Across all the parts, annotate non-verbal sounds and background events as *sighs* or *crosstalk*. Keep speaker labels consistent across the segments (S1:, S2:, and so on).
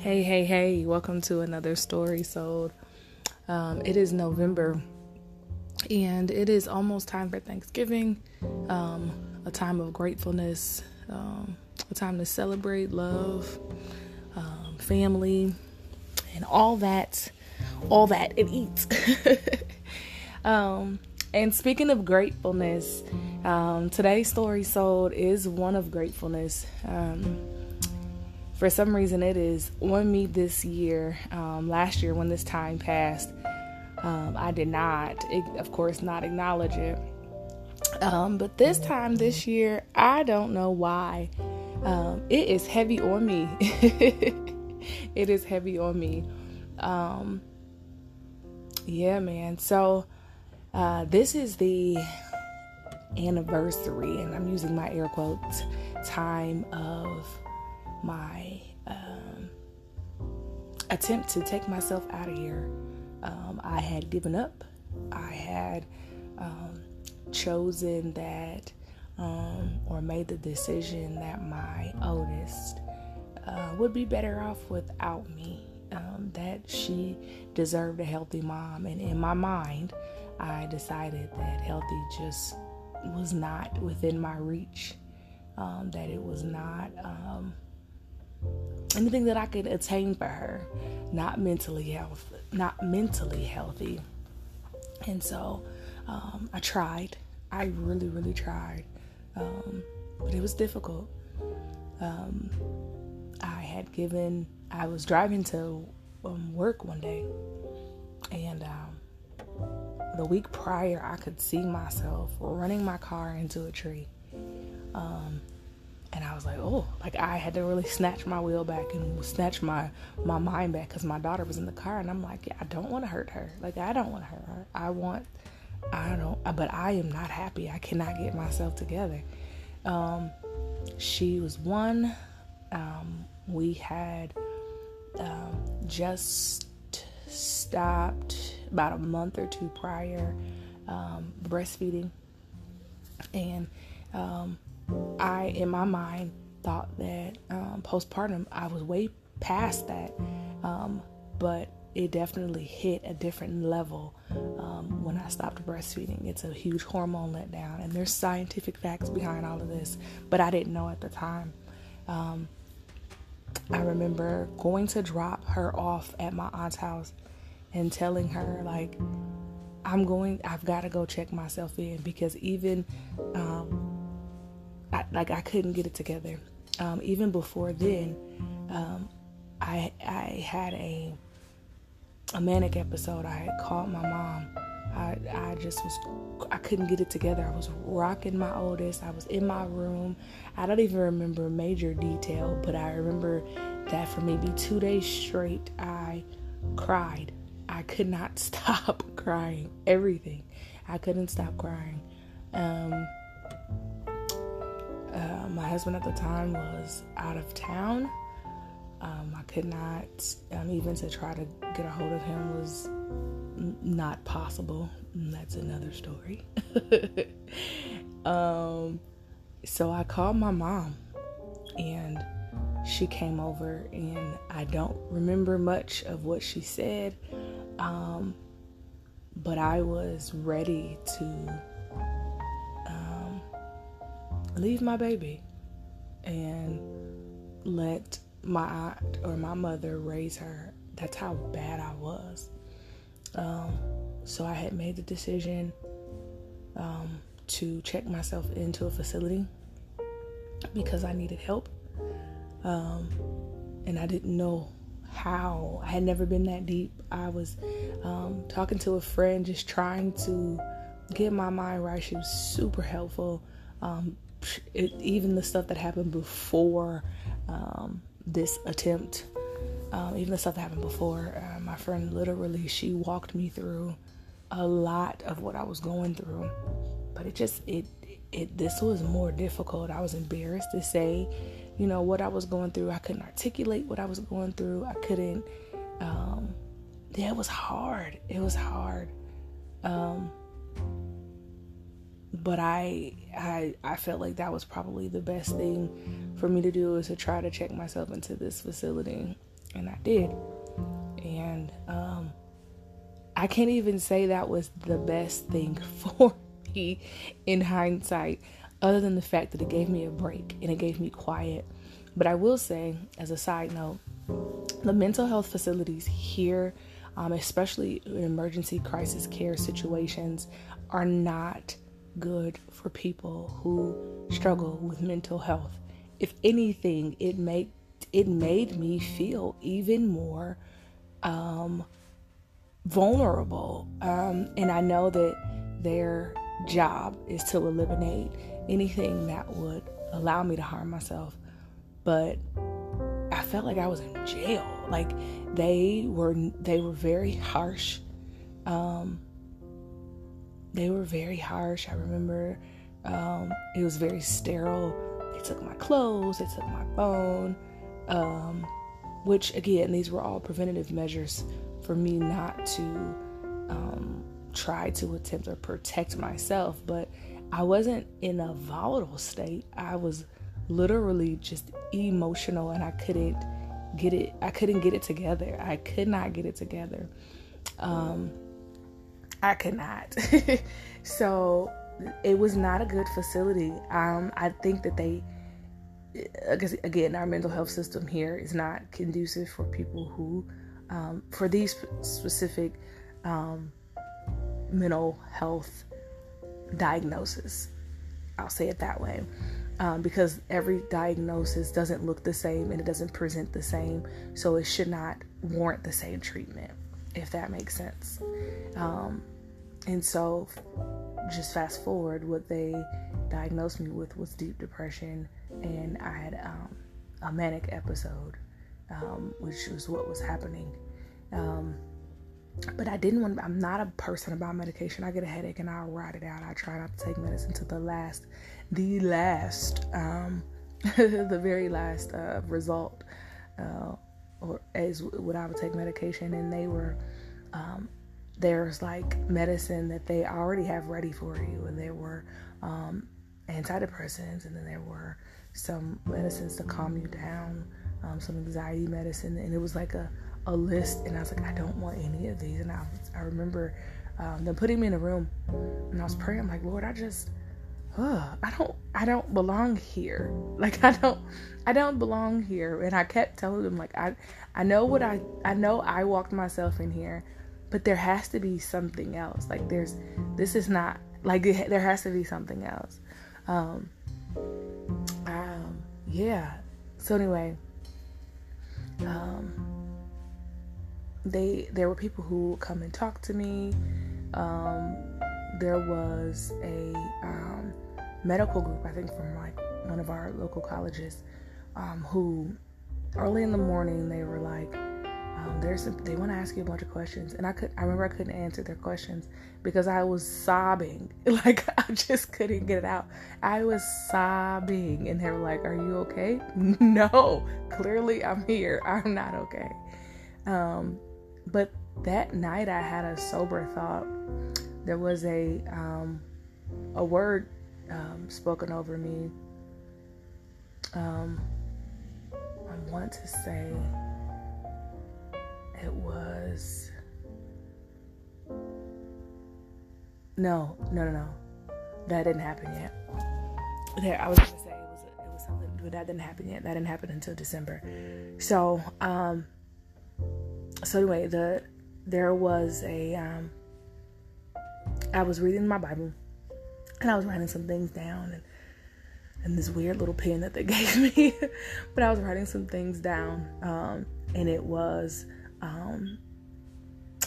S1: Hey, hey, hey, welcome to another story sold. Um, it is November and it is almost time for Thanksgiving, um, a time of gratefulness, um, a time to celebrate love, um, family, and all that, all that it eats. *laughs* Um, and speaking of gratefulness, um, today's story sold is one of gratefulness for some reason it is on me this year um, last year when this time passed um, i did not of course not acknowledge it. Um, but this time this year i don't know why. Um, it is heavy on me. *laughs* It is heavy on me. Um, yeah man. So uh, this is the anniversary and i'm using my air quotes time of my um, attempt to take myself out of here. Um, I had given up. I had um, chosen that um, or made the decision that my oldest uh, would be better off without me. Um, that she deserved a healthy mom. And in my mind, I decided that healthy just was not within my reach. Um, that it was not anything that I could attain for her, not mentally health, not mentally healthy. And so um, I tried. I really, really tried, um, but it was difficult. Um, I had given. I was driving to um, work one day, and um, the week prior, I could see myself running my car into a tree. And I was like, oh, like I had to really snatch my wheel back and snatch my my mind back because my daughter was in the car, and I'm like, yeah, I don't want to hurt her. Like I don't want to hurt her. I want, I don't, but I am not happy. I cannot get myself together. Um, she was one. Um, we had um, just stopped about a month or two prior um, breastfeeding, and um, I, in my mind, thought that um, postpartum, I was way past that. Um, but it definitely hit a different level um, when I stopped breastfeeding. It's a huge hormone letdown, and there's scientific facts behind all of this, but I didn't know at the time. Um, I remember going to drop her off at my aunt's house and telling her, like, I'm going, I've got to go check myself in because even um, I, like I couldn't get it together. Um, even before then, um, I I had a a manic episode. I had called my mom. I I just was I couldn't get it together. I was rocking my oldest. I was in my room. I don't even remember major detail, but I remember that for maybe two days straight, I cried. I could not *laughs* stop crying. Everything. I couldn't stop crying. Um, uh, my husband at the time was out of town. Um, I could not, um, even to try to get a hold of him was n- not possible. That's another story. *laughs* um, so I called my mom and she came over, and I don't remember much of what she said, um, but I was ready to leave my baby and let my aunt or my mother raise her. That's how bad I was. Um, so I had made the decision um, to check myself into a facility because I needed help. Um, and I didn't know how. I had never been that deep. I was um, talking to a friend, just trying to get my mind right. She was super helpful. Um, it, even the stuff that happened before um, this attempt, um, even the stuff that happened before, uh, my friend literally she walked me through a lot of what I was going through, but it just it it this was more difficult. I was embarrassed to say, you know, what I was going through. I couldn't articulate what I was going through. I couldn't. Um, yeah, it was hard. It was hard. Um, but I I I felt like that was probably the best thing for me to do is to try to check myself into this facility. And I did. And um, I can't even say that was the best thing *laughs* for me in hindsight, other than the fact that it gave me a break and it gave me quiet. But I will say, as a side note, the mental health facilities here, um, especially in emergency crisis care situations, are not good for people who struggle with mental health. If anything, it made it made me feel even more um, vulnerable. Um, and I know that their job is to eliminate anything that would allow me to harm myself. But I felt like I was in jail. Like they were they were very harsh. Um, they were very harsh. I remember um, it was very sterile. They took my clothes, they took my phone, um, which again, these were all preventative measures for me not to um, try to attempt or protect myself. But I wasn't in a volatile state. I was literally just emotional and I couldn't get it I couldn't get it together. I could not get it together. Um I could not. *laughs* so it was not a good facility. Um I think that they again our mental health system here is not conducive for people who um, for these specific um, mental health diagnosis. I'll say it that way um, because every diagnosis doesn't look the same and it doesn't present the same, so it should not warrant the same treatment, if that makes sense. Um, and so, just fast forward, what they diagnosed me with was deep depression, and I had um, a manic episode, um, which was what was happening. Um, but I didn't want. I'm not a person about medication. I get a headache and I'll ride it out. I try not to take medicine to the last, the last, um, *laughs* the very last uh, result, uh, or as would I would take medication. And they were, um, there's like medicine that they already have ready for you, and there were um, antidepressants, and then there were some medicines to calm you down, um, some anxiety medicine, and it was like a a list, and I was like, I don't want any of these. And I, I remember um, them putting me in a room, and I was praying. I'm like, Lord, I just, uh, I don't, I don't belong here. *laughs* Like I don't, I don't belong here. And I kept telling them, like, I, I know what I, I know I walked myself in here, but there has to be something else. Like there's, this is not like there has to be something else. Um, um, yeah. So anyway, um they there were people who come and talk to me. Um, there was a um, medical group, I think from like one of our local colleges, um, who early in the morning they were like, um, "There's some, they want to ask you a bunch of questions," and I could I remember I couldn't answer their questions because I was sobbing, *laughs* like I just couldn't get it out. I was sobbing, and they were like, "Are you okay?" *laughs* no, clearly I'm here. *laughs* I'm not okay. Um, but that night I had a sober thought. There was a um, a word um, spoken over me. Um, I want to say it was no, no, no, no. That didn't happen yet. There, I was gonna say it was it was something, but that didn't happen yet. That didn't happen until December. So, um, so anyway, the there was a um, I was reading my Bible and I was writing some things down and and this weird little pen that they *laughs* gave me, but I was writing some things down um, and it was um,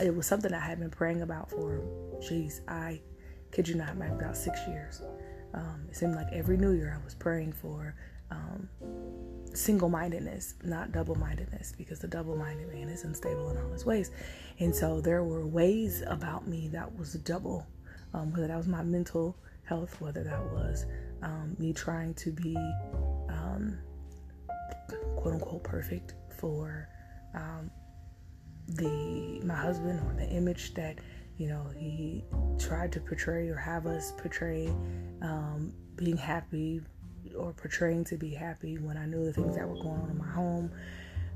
S1: it was something I had been praying about for jeez I kid you not about six years. Um, it seemed like every New Year I was praying for um, single mindedness, not double mindedness, because the double minded man is unstable in all his ways. And so there were ways about me that was double, um, whether that was my mental health, whether that was um, me trying to be um, quote unquote perfect for um, the my husband or the image that you know he tried to portray or have us portray um, being happy or portraying to be happy when I knew the things that were going on in my home.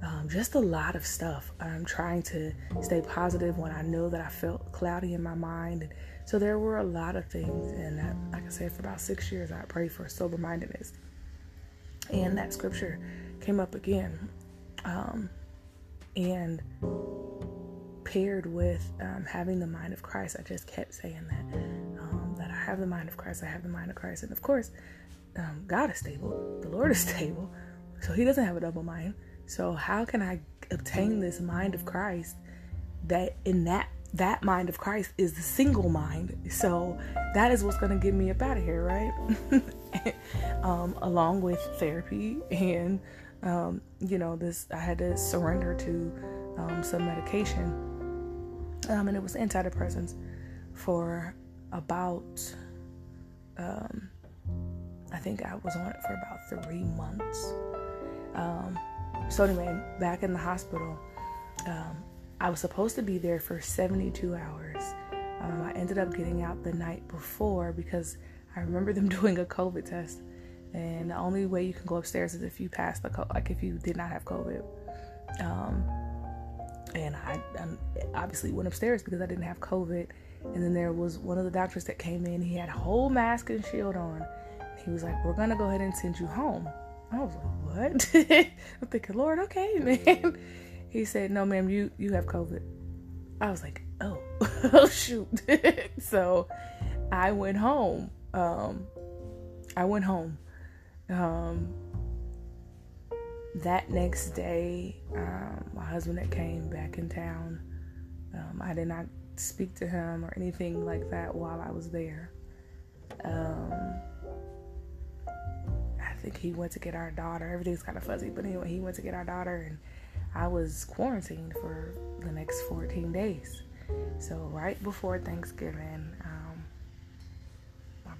S1: um, just a lot of stuff. I'm trying to stay positive when I know that I felt cloudy in my mind. And so there were a lot of things. And like I said, for about six years, I prayed for sober mindedness. And that scripture came up again. Um, and paired with um, having the mind of Christ, I just kept saying that. Um, that I have the mind of Christ, I have the mind of Christ. And of course, um, God is stable, the Lord is *laughs* stable. So he doesn't have a double mind. So how can I obtain this mind of Christ that in that that mind of Christ is the single mind. So that is what's going to get me up out of here, right? *laughs* um, along with therapy and, um, you know, this, I had to surrender to um, some medication. Um, and it was antidepressants for about, um, I think I was on it for about three months. Um, so anyway, back in the hospital, um, I was supposed to be there for 72 hours. I ended up getting out the night before because I remember them *laughs* doing a COVID test, and the only way you can go upstairs is if you pass the co- like if you did not have COVID. Um, and I, I obviously went upstairs because I didn't have COVID. And then there was one of the doctors that came in. He had a whole mask and shield on. He was like, "We're gonna go ahead and send you home." I was like, what? *laughs* I'm thinking, Lord, okay, *laughs* man. He said, no, ma'am, you, you have COVID. I was like, oh, *laughs* oh shoot. so I went home. Um, I went home. Um, that next day, um, my husband that came back in town, um, I did not speak to him or anything like that while I was there. Um, I think he went to get our daughter. Everything's kind of fuzzy, but anyway, he went to get our daughter, and I was quarantined for the next 14 days. So right before Thanksgiving, um,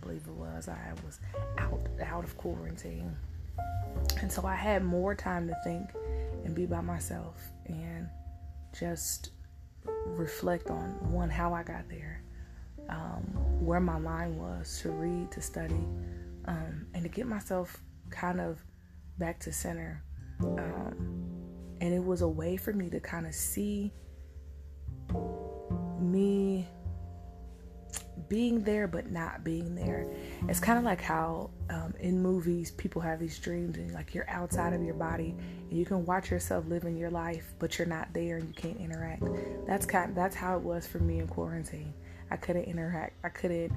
S1: believe it was, I was out out of quarantine, and so I had more time to think and be by myself and just reflect on one how I got there, um, where my mind was to read, to study, um, and to get myself kind of back to center. Um, and it was a way for me to kind of see me being there but not being there. It's kind of like how um, in movies people have these dreams and like you're outside of your body and you can watch yourself living your life but you're not there and you can't interact. That's kind of, that's how it was for me in quarantine. I couldn't interact. I couldn't.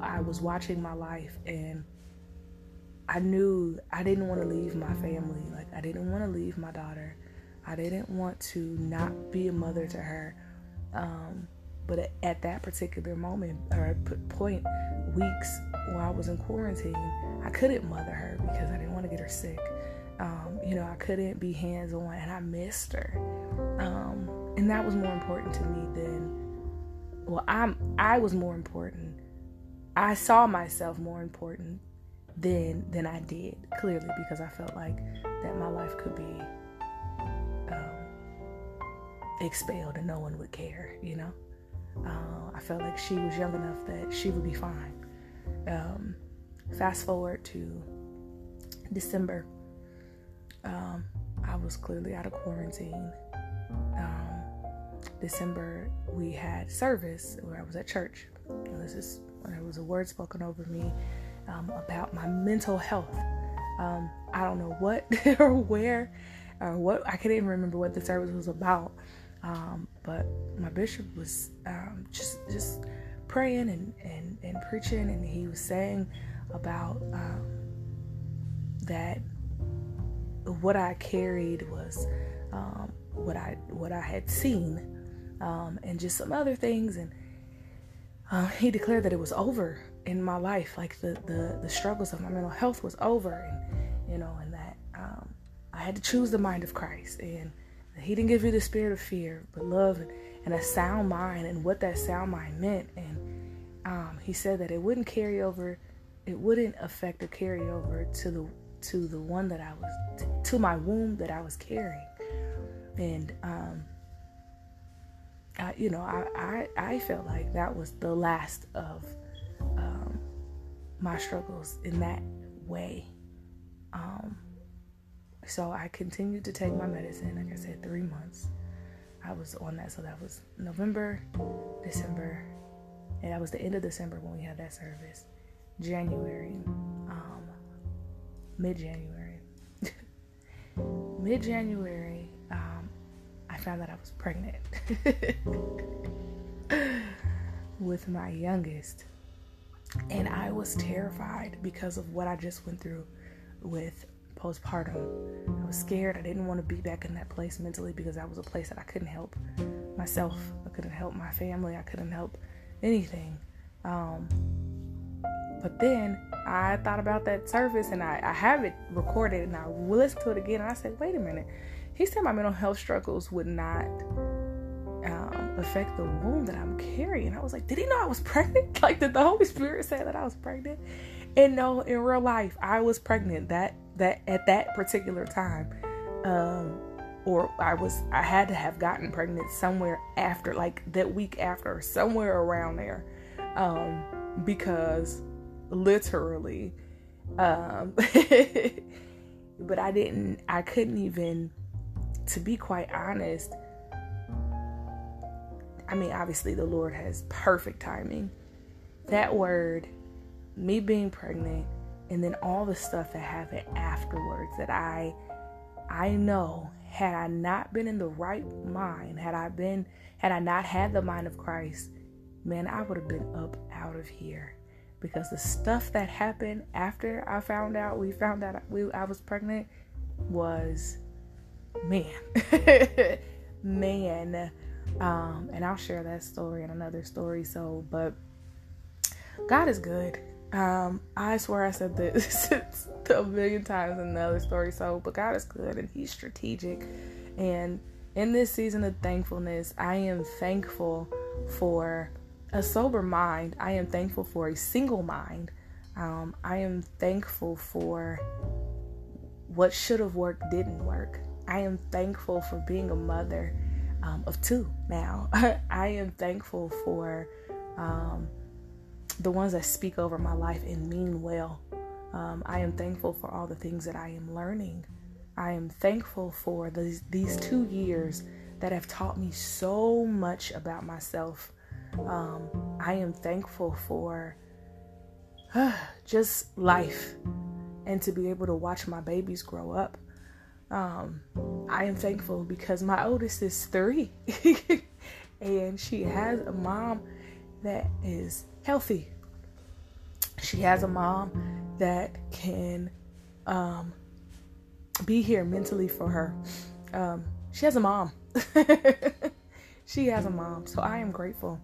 S1: I was watching my life and I knew I didn't want to leave my family. Like, I didn't want to leave my daughter. I didn't want to not be a mother to her. Um, but at, at, that particular moment or point, weeks while I was in quarantine, I couldn't mother her because I didn't want to get her sick. Um, you know, I couldn't be hands on, and I missed her. Um, and that was more important to me than, well, I'm I was more important. I saw myself more important then than I did, clearly, because I felt like that my life could be um, expelled and no one would care, you know? Uh, I felt like she was young enough that she would be fine. Um, fast forward to December, um, I was clearly out of quarantine. Um, December, we had service where I was at church. This is when there was a word spoken over me um, about my mental health. Um, I don't know what *laughs* or where or what, I can't even remember what the service was about. Um, but my bishop was um, just just praying and, and, and preaching, and he was saying about um, that what I carried was um, what I what I had seen, and just some other things, and uh, he declared that it was over in my life like the, the the struggles of my mental health was over and you know and that um, i had to choose the mind of christ. And he didn't give you the spirit of fear but love and, a sound mind and what that sound mind meant and um, he said that it wouldn't carry over it wouldn't affect or carry over to the to the one that i was to my womb that i was carrying and um, I, you know I, I i felt like that was the last of um, my struggles in that way. Um, so I continued to take my medicine. Like I said, three months. I was on that. So that was November, December, and that was the end of December when we had that service. January, um, mid January, *laughs* mid January, um, I found that I was pregnant *laughs* with my youngest, and I was terrified because of what I just went through with postpartum. I was scared. I didn't want to be back in that place mentally because that was a place that I couldn't help myself. I couldn't help my family. I couldn't help anything. Um, but then I thought about that service and I, I have it recorded and I listened to it again and I said, wait a minute. He said my mental health struggles would not um, affect the womb that I'm carrying. I was like, did he know I was *laughs* pregnant? Like, did the Holy Spirit say that I was pregnant? And no, in real life, I was pregnant that that at that particular time. Um, or I was I had to have gotten pregnant somewhere after, like that week after, somewhere around there, um, because literally, um, *laughs* but I didn't, I couldn't even, to be quite honest. I mean, obviously, the Lord has perfect timing. That word me being pregnant and then all the stuff that happened afterwards that I I know had I not been in the right mind, had I been had I not had the mind of Christ, man, I would have been up out of here. Because the stuff that happened after I found out we found out we I was pregnant was man. *laughs* man. Um, and I'll share that story in another story. So, but God is good. Um, I swear I said *laughs* this a million times in another story. So, but God is good and He's strategic. And in this season of thankfulness, I am thankful for a sober mind. I am thankful for a single mind. Um, I am thankful for what should have worked didn't work. I am thankful for being a mother um, of two now. *laughs* I am thankful for. Um, the ones that speak over my life and mean well. Um, I am thankful for all the things that I am learning. I am thankful for these, these two years that have taught me so much about myself. Um, I am thankful for uh, *sighs* just life and to be able to watch my babies grow up. Um, I am thankful because my oldest is three *laughs* and she has a mom that is healthy. She has a mom that can um, be here mentally for her. Um, she has a mom. *laughs* she has a mom. So I am grateful.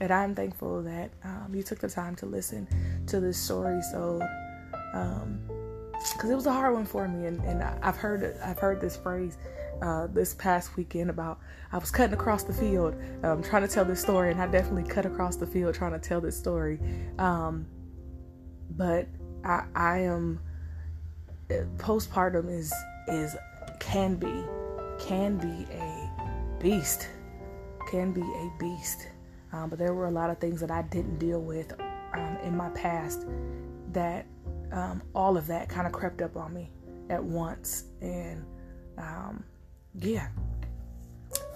S1: And I'm thankful that um, you took the time to listen to this story. So, because um, it was a hard one for me, and, and I've heard I've heard this phrase uh, this past weekend about I was cutting across the field um, trying to tell this story, and I definitely cut across the field trying to tell this story. Um, but I, I am postpartum is is can be can be a beast, can be a beast. Um, but there were a lot of things that I didn't deal with um, in my past that um, all of that kind of crept up on me at once, and um, yeah,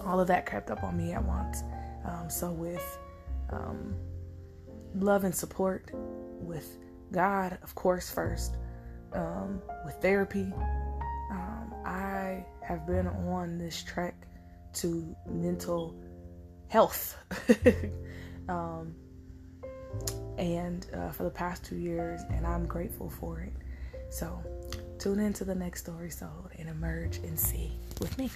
S1: all of that crept up on me at once. Um, so, with um, love and support, with God, of course, first, um, with therapy, um, I have been on this trek to mental health. *laughs* Um, and uh, for the past two years, and I'm grateful for it. So, tune into the next story sold and emerge and see with me.